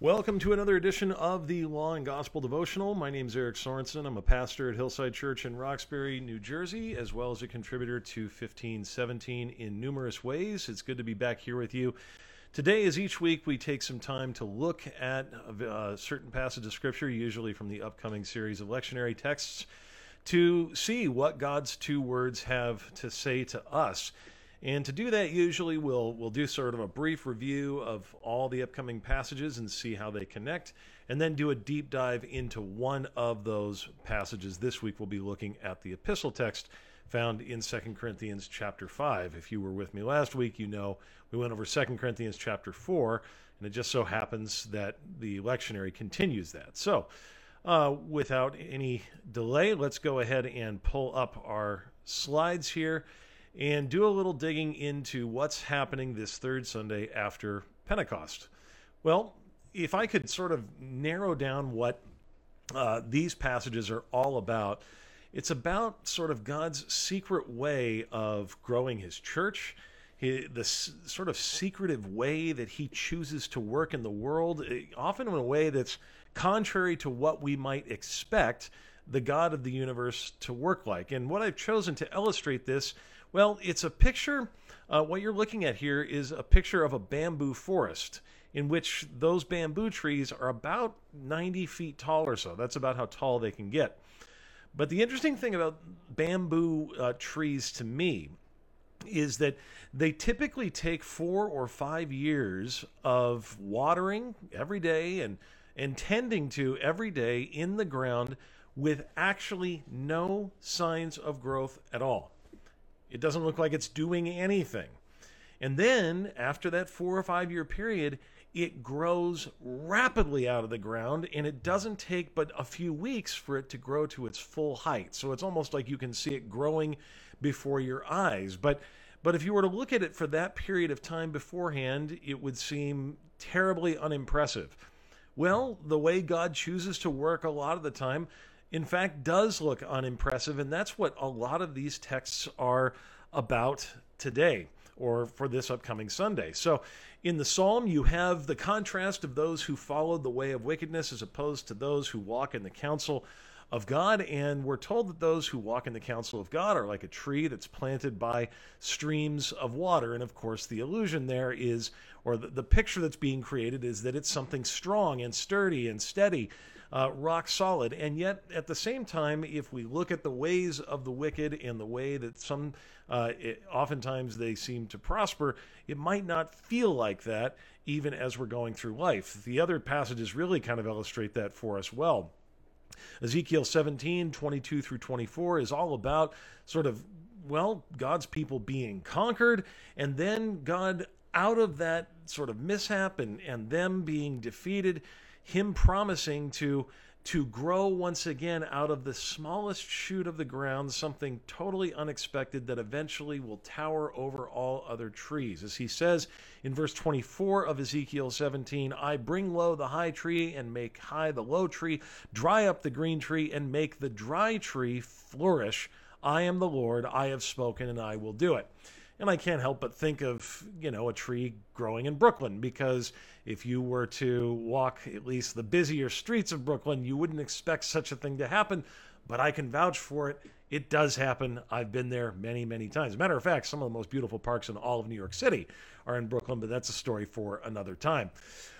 Welcome to another edition of the Law and Gospel Devotional. My name is Eric Sorensen. I'm a pastor at Hillside Church in Roxbury, New Jersey, as well as a contributor to 1517 in numerous ways. It's good to be back here with you. Today, as each week, we take some time to look at a certain passage of Scripture, usually from the upcoming series of lectionary texts, to see what God's two words have to say to us. And to do that, usually we'll we'll do sort of a brief review of all the upcoming passages and see how they connect, and then do a deep dive into one of those passages. This week we'll be looking at the epistle text found in 2 Corinthians chapter 5. If you were with me last week, you know we went over 2 Corinthians chapter 4, and it just so happens that the lectionary continues that. So, uh, without any delay, let's go ahead and pull up our slides here and do a little digging into what's happening this third Sunday after Pentecost. Well, if I could sort of narrow down what uh, these passages are all about, it's about sort of God's secret way of growing his church, his, the sort of secretive way that he chooses to work in the world, eh, often in a way that's contrary to what we might expect the God of the universe to work like. And what I've chosen to illustrate this well, it's a picture. Uh, what you're looking at here is a picture of a bamboo forest in which those bamboo trees are about 90 feet tall or so. That's about how tall they can get. But the interesting thing about bamboo uh, trees to me is that they typically take four or five years of watering every day and, and tending to every day in the ground with actually no signs of growth at all. It doesn't look like it's doing anything. And then, after that four or five year period, it grows rapidly out of the ground, and it doesn't take but a few weeks for it to grow to its full height. So it's almost like you can see it growing before your eyes. But but if you were to look at it for that period of time beforehand, it would seem terribly unimpressive. Well, the way God chooses to work a lot of the time, in fact, does look unimpressive. And that's what a lot of these texts are about today or for this upcoming Sunday. So in the psalm, you have the contrast of those who followed the way of wickedness as opposed to those who walk in the counsel of God. And we're told that those who walk in the counsel of God are like a tree that's planted by streams of water. And of course, the illusion there is, or the, the picture that's being created is that it's something strong and sturdy and steady uh, rock solid. And yet, at the same time, if we look at the ways of the wicked and the way that some, uh, it, oftentimes they seem to prosper, it might not feel like that even as we're going through life. The other passages really kind of illustrate that for us well. Ezekiel 17, 22 through 24 is all about sort of, well, God's people being conquered, and then God, out of that sort of mishap and, and them being defeated, him promising to to grow once again out of the smallest shoot of the ground something totally unexpected that eventually will tower over all other trees. As he says in verse 24 of Ezekiel 17, I bring low the high tree and make high the low tree, dry up the green tree and make the dry tree flourish. I am the Lord, I have spoken and I will do it. And I can't help but think of, you know, a tree growing in Brooklyn because if you were to walk at least the busier streets of Brooklyn, you wouldn't expect such a thing to happen. But I can vouch for it. It does happen. I've been there many, many times. matter of fact, some of the most beautiful parks in all of New York City are in Brooklyn, but that's a story for another time.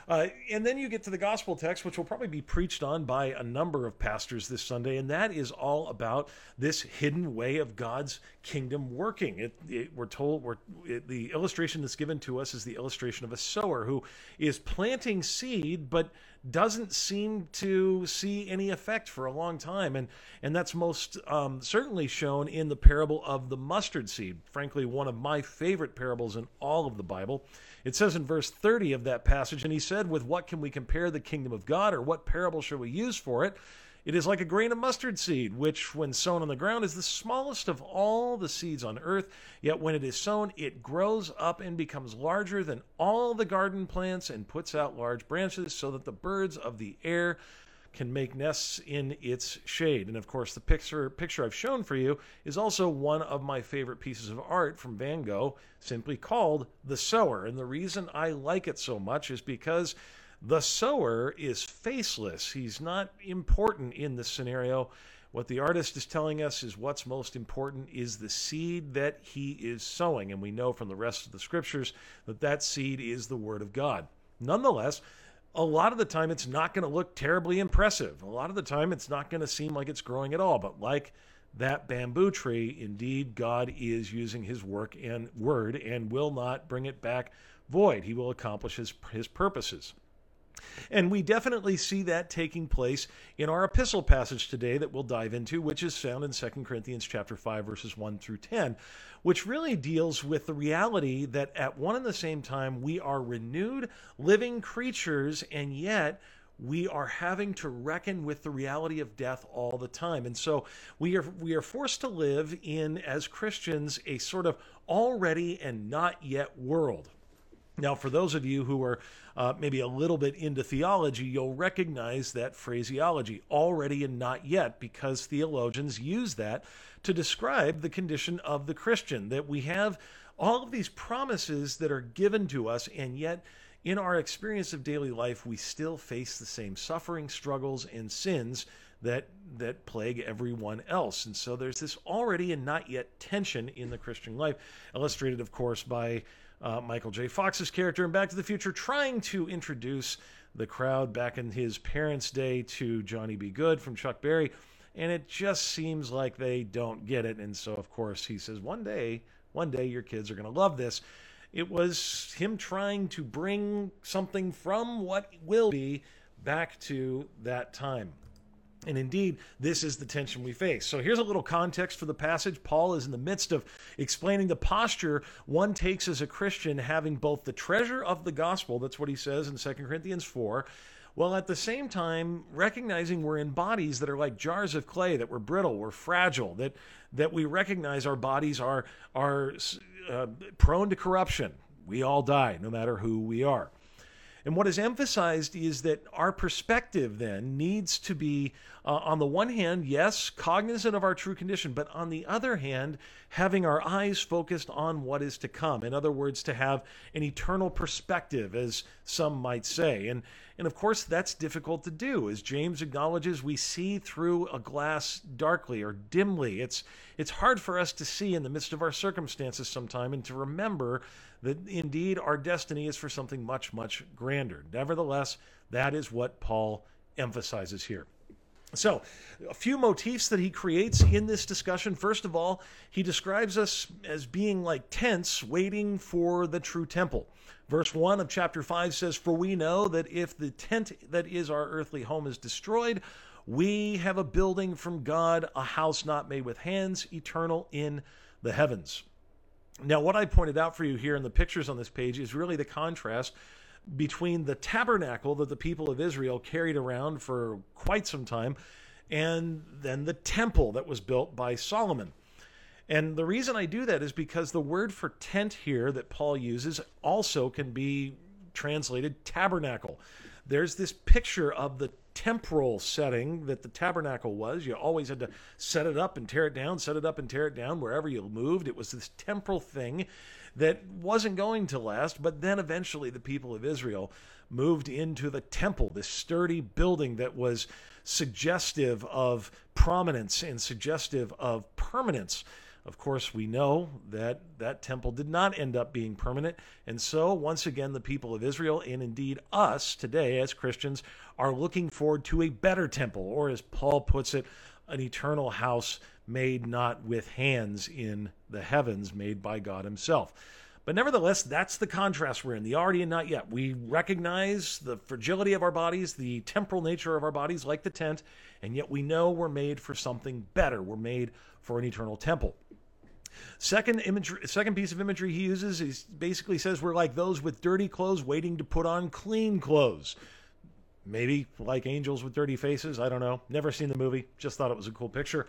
Uh, and then you get to the gospel text, which will probably be preached on by a number of pastors this Sunday, and that is all about this hidden way of God's kingdom working. It, it, we're told we're, it, the illustration that's given to us is the illustration of a sower who is planting seed, but doesn't seem to see any effect for a long time, and and that's most um, certainly shown in the parable of the mustard seed. Frankly, one of my favorite parables in all of the Bible. It says in verse 30 of that passage, and he said, With what can we compare the kingdom of God, or what parable shall we use for it? It is like a grain of mustard seed, which, when sown on the ground, is the smallest of all the seeds on earth. Yet when it is sown, it grows up and becomes larger than all the garden plants and puts out large branches, so that the birds of the air can make nests in its shade. And of course, the picture picture I've shown for you is also one of my favorite pieces of art from Van Gogh, simply called The Sower. And the reason I like it so much is because the sower is faceless. He's not important in this scenario. What the artist is telling us is what's most important is the seed that he is sowing. And we know from the rest of the scriptures that that seed is the word of God. Nonetheless, a lot of the time it's not going to look terribly impressive. A lot of the time it's not going to seem like it's growing at all. But like that bamboo tree, indeed, God is using his work and word and will not bring it back void. He will accomplish his, his purposes. And we definitely see that taking place in our epistle passage today that we'll dive into, which is found in 2 Corinthians chapter 5 verses 1 through 10, which really deals with the reality that at one and the same time we are renewed living creatures and yet we are having to reckon with the reality of death all the time. And so we are we are forced to live in as Christians a sort of already and not yet world. Now, for those of you who are uh, maybe a little bit into theology, you'll recognize that phraseology, already and not yet, because theologians use that to describe the condition of the Christian, that we have all of these promises that are given to us, and yet in our experience of daily life, we still face the same suffering, struggles, and sins that that plague everyone else. And so there's this already and not yet tension in the Christian life, illustrated, of course, by uh, Michael J. Fox's character in Back to the Future trying to introduce the crowd back in his parents' day to Johnny B. Goode from Chuck Berry. And it just seems like they don't get it. And so, of course, he says, one day, one day your kids are going to love this. It was him trying to bring something from what will be back to that time. And indeed, this is the tension we face. So here's a little context for the passage. Paul is in the midst of explaining the posture one takes as a Christian, having both the treasure of the gospel, that's what he says in 2 Corinthians 4, while at the same time recognizing we're in bodies that are like jars of clay, that we're brittle, we're fragile, that, that we recognize our bodies are, are uh, prone to corruption. We all die, no matter who we are. And what is emphasized is that our perspective then needs to be, uh, on the one hand, yes, cognizant of our true condition, but on the other hand, having our eyes focused on what is to come. In other words, to have an eternal perspective, as some might say. And, and of course, that's difficult to do. As James acknowledges, we see through a glass darkly or dimly. It's, it's hard for us to see in the midst of our circumstances sometime and to remember that indeed our destiny is for something much, much grander. Nevertheless, that is what Paul emphasizes here. So, a few motifs that he creates in this discussion. First of all, he describes us as being like tents waiting for the true temple. Verse 1 of chapter 5 says, For we know that if the tent that is our earthly home is destroyed, we have a building from God, a house not made with hands, eternal in the heavens. Now, what I pointed out for you here in the pictures on this page is really the contrast between the tabernacle that the people of Israel carried around for quite some time and then the temple that was built by Solomon. And the reason I do that is because the word for tent here that Paul uses also can be translated tabernacle. There's this picture of the temporal setting that the tabernacle was. You always had to set it up and tear it down, set it up and tear it down wherever you moved. It was this temporal thing that wasn't going to last, but then eventually the people of Israel moved into the temple, this sturdy building that was suggestive of prominence and suggestive of permanence. Of course, we know that that temple did not end up being permanent. And so, once again, the people of Israel, and indeed us today as Christians, are looking forward to a better temple, or as Paul puts it, an eternal house made not with hands in the heavens, made by God Himself. But nevertheless, that's the contrast we're in, the already and not yet. We recognize the fragility of our bodies, the temporal nature of our bodies, like the tent, and yet we know we're made for something better. We're made for an eternal temple. Second imagery, second piece of imagery he uses is basically says we're like those with dirty clothes waiting to put on clean clothes. Maybe like angels with dirty faces. I don't know. Never seen the movie. Just thought it was a cool picture.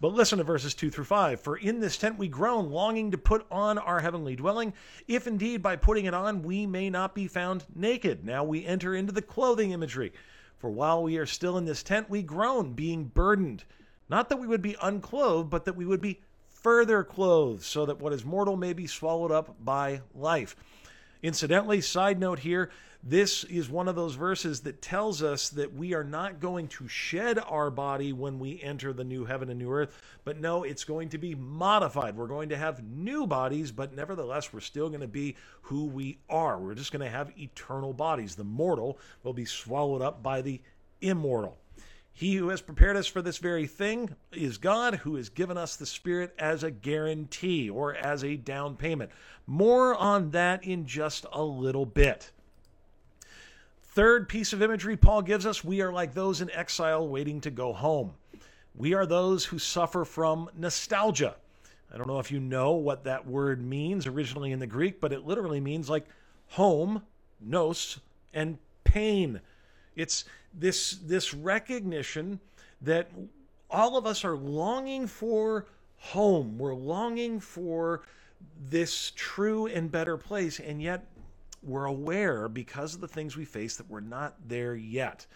But listen to verses 2 through 5. For in this tent we groan, longing to put on our heavenly dwelling, if indeed by putting it on we may not be found naked. Now we enter into the clothing imagery. For while we are still in this tent, we groan, being burdened. Not that we would be unclothed, but that we would be further clothed, so that what is mortal may be swallowed up by life. Incidentally, side note here, this is one of those verses that tells us that we are not going to shed our body when we enter the new heaven and new earth, but no, it's going to be modified. We're going to have new bodies, but nevertheless, we're still going to be who we are. We're just going to have eternal bodies. The mortal will be swallowed up by the immortal. He who has prepared us for this very thing is God, who has given us the Spirit as a guarantee or as a down payment. More on that in just a little bit. Third piece of imagery Paul gives us we are like those in exile waiting to go home. We are those who suffer from nostalgia. I don't know if you know what that word means originally in the Greek, but it literally means like home, nos, and pain. It's this this recognition that all of us are longing for home. We're longing for this true and better place, and yet we're aware because of the things we face that we're not there yet.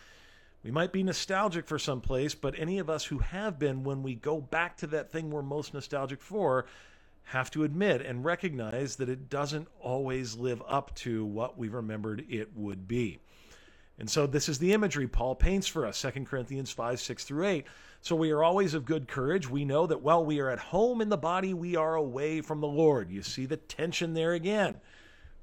We might be nostalgic for some place, but any of us who have been, when we go back to that thing we're most nostalgic for, have to admit and recognize that it doesn't always live up to what we remembered it would be. And so this is the imagery Paul paints for us, 2 Corinthians 5, 6 through 8. So we are always of good courage. We know that while we are at home in the body, we are away from the Lord. You see the tension there again.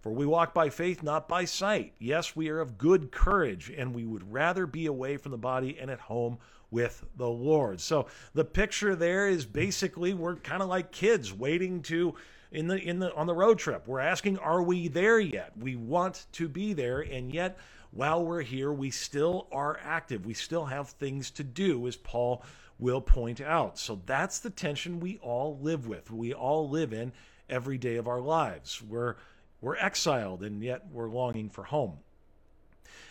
For we walk by faith, not by sight. Yes, we are of good courage, and we would rather be away from the body and at home with the Lord. So the picture there is basically we're kind of like kids waiting to in the in the on the road trip. We're asking, are we there yet? We want to be there, and yet while we're here, we still are active. We still have things to do, as Paul will point out. So that's the tension we all live with. We all live in every day of our lives. We're we're exiled and yet we're longing for home.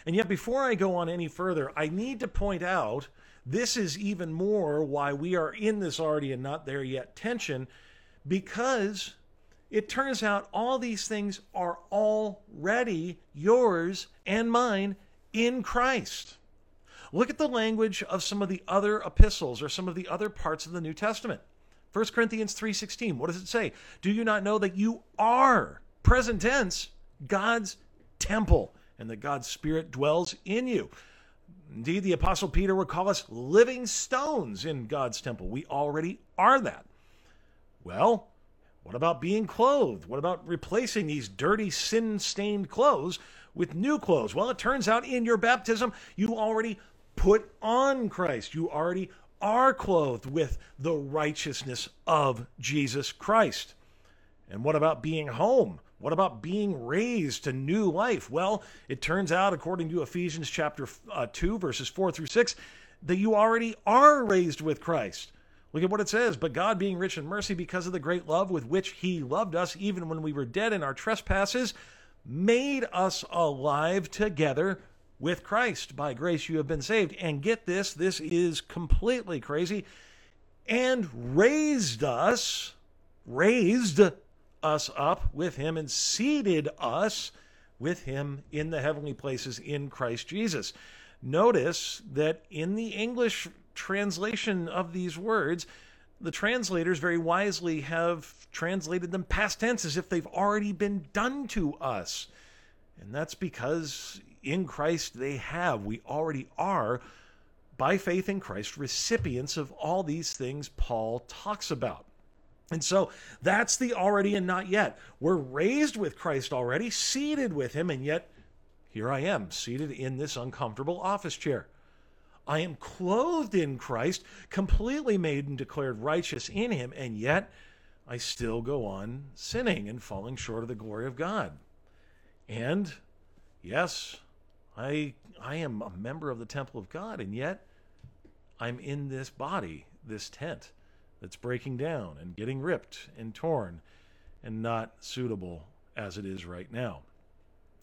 And yet, before I go on any further, I need to point out this is even more why we are in this already and not there yet tension, because it turns out all these things are already yours and mine in Christ. Look at the language of some of the other epistles or some of the other parts of the New Testament. 1 Corinthians 3:16, what does it say? Do you not know that you are present tense God's temple and that God's spirit dwells in you? Indeed, the apostle Peter would call us living stones in God's temple. We already are that. Well, what about being clothed? What about replacing these dirty, sin stained clothes with new clothes? Well, it turns out in your baptism, you already put on Christ. You already are clothed with the righteousness of Jesus Christ. And what about being home? What about being raised to new life? Well, it turns out, according to Ephesians chapter uh, 2, verses 4 through 6, that you already are raised with Christ. Look at what it says. But God, being rich in mercy, because of the great love with which He loved us, even when we were dead in our trespasses, made us alive together with Christ. By grace you have been saved. And get this this is completely crazy. And raised us, raised us up with Him, and seated us with Him in the heavenly places in Christ Jesus. Notice that in the English translation of these words, the translators very wisely have translated them past tense as if they've already been done to us. And that's because in Christ they have. We already are, by faith in Christ, recipients of all these things Paul talks about. And so that's the already and not yet. We're raised with Christ already, seated with him, and yet here I am, seated in this uncomfortable office chair. I am clothed in Christ, completely made and declared righteous in him, and yet I still go on sinning and falling short of the glory of God. And yes, I I am a member of the temple of God, and yet I'm in this body, this tent that's breaking down and getting ripped and torn and not suitable as it is right now.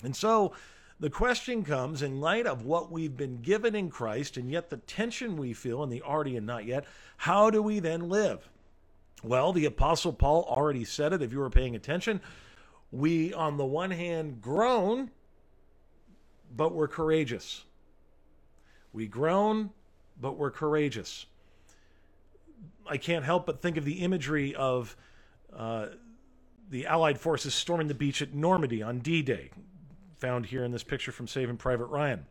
And so the question comes in light of what we've been given in Christ and yet the tension we feel in the already and not yet, how do we then live? Well, the Apostle Paul already said it if you were paying attention. We, on the one hand, groan, but we're courageous. We groan, but we're courageous. I can't help but think of the imagery of uh, the Allied forces storming the beach at Normandy on D Day, found here in this picture from Saving Private Ryan.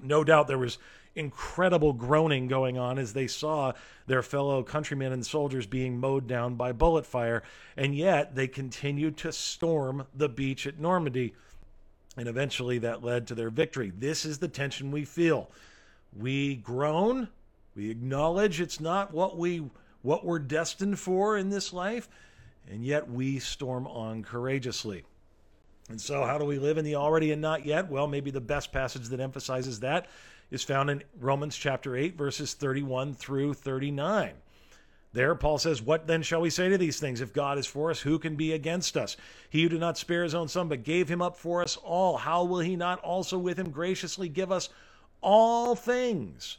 No doubt there was incredible groaning going on as they saw their fellow countrymen and soldiers being mowed down by bullet fire, and yet they continued to storm the beach at Normandy. And eventually that led to their victory. This is the tension we feel. We groan, we acknowledge it's not what we what we're destined for in this life, and yet we storm on courageously. And so, how do we live in the already and not yet? Well, maybe the best passage that emphasizes that is found in Romans chapter 8, verses 31 through 39. There, Paul says, What then shall we say to these things? If God is for us, who can be against us? He who did not spare his own son, but gave him up for us all, how will he not also with him graciously give us all things?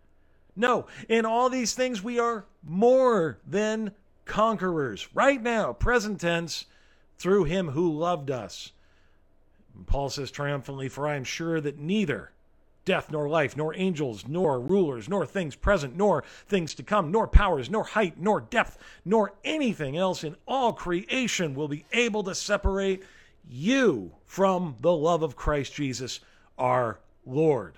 No, in all these things we are more than conquerors. Right now, present tense, through him who loved us. And Paul says triumphantly, For I am sure that neither death nor life, nor angels, nor rulers, nor things present, nor things to come, nor powers, nor height, nor depth, nor anything else in all creation will be able to separate you from the love of Christ Jesus our Lord.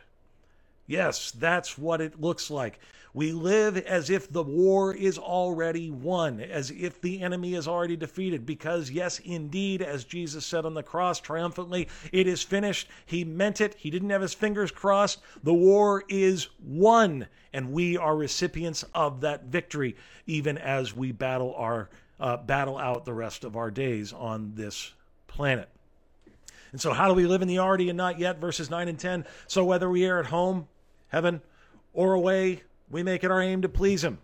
Yes, that's what it looks like. We live as if the war is already won, as if the enemy is already defeated, because, yes, indeed, as Jesus said on the cross triumphantly, it is finished. He meant it. He didn't have his fingers crossed. The war is won, and we are recipients of that victory, even as we battle our uh, battle out the rest of our days on this planet. And so, how do we live in the already and not yet? Verses 9 and 10. So, whether we are at home, heaven, or away, we make it our aim to please him.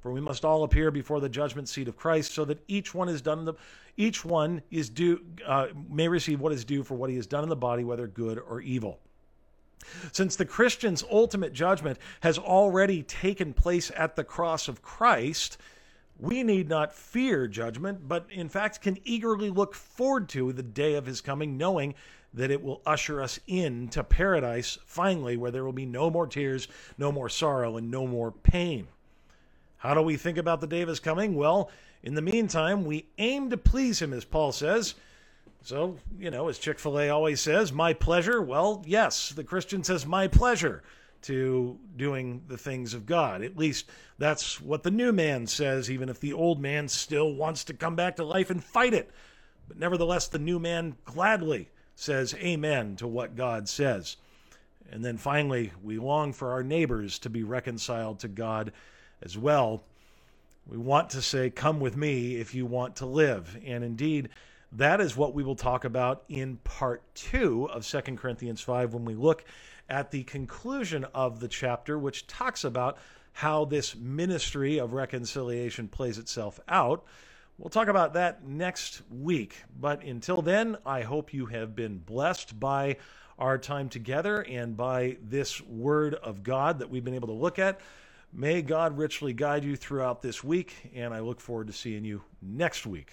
For we must all appear before the judgment seat of Christ, so that each one is done the, each one is due uh, may receive what is due for what he has done in the body, whether good or evil. Since the Christian's ultimate judgment has already taken place at the cross of Christ, we need not fear judgment, but in fact can eagerly look forward to the day of his coming, knowing that it will usher us into paradise finally, where there will be no more tears, no more sorrow, and no more pain. How do we think about the day of his coming? Well, in the meantime, we aim to please him, as Paul says. So, you know, as Chick fil A always says, my pleasure. Well, yes, the Christian says my pleasure to doing the things of God. At least that's what the new man says, even if the old man still wants to come back to life and fight it. But nevertheless, the new man gladly says amen to what God says. And then finally, we long for our neighbors to be reconciled to God as well. We want to say, Come with me if you want to live. And indeed, that is what we will talk about in part two of 2 Corinthians 5 when we look at the conclusion of the chapter, which talks about how this ministry of reconciliation plays itself out. We'll talk about that next week. But until then, I hope you have been blessed by our time together and by this word of God that we've been able to look at. May God richly guide you throughout this week, and I look forward to seeing you next week.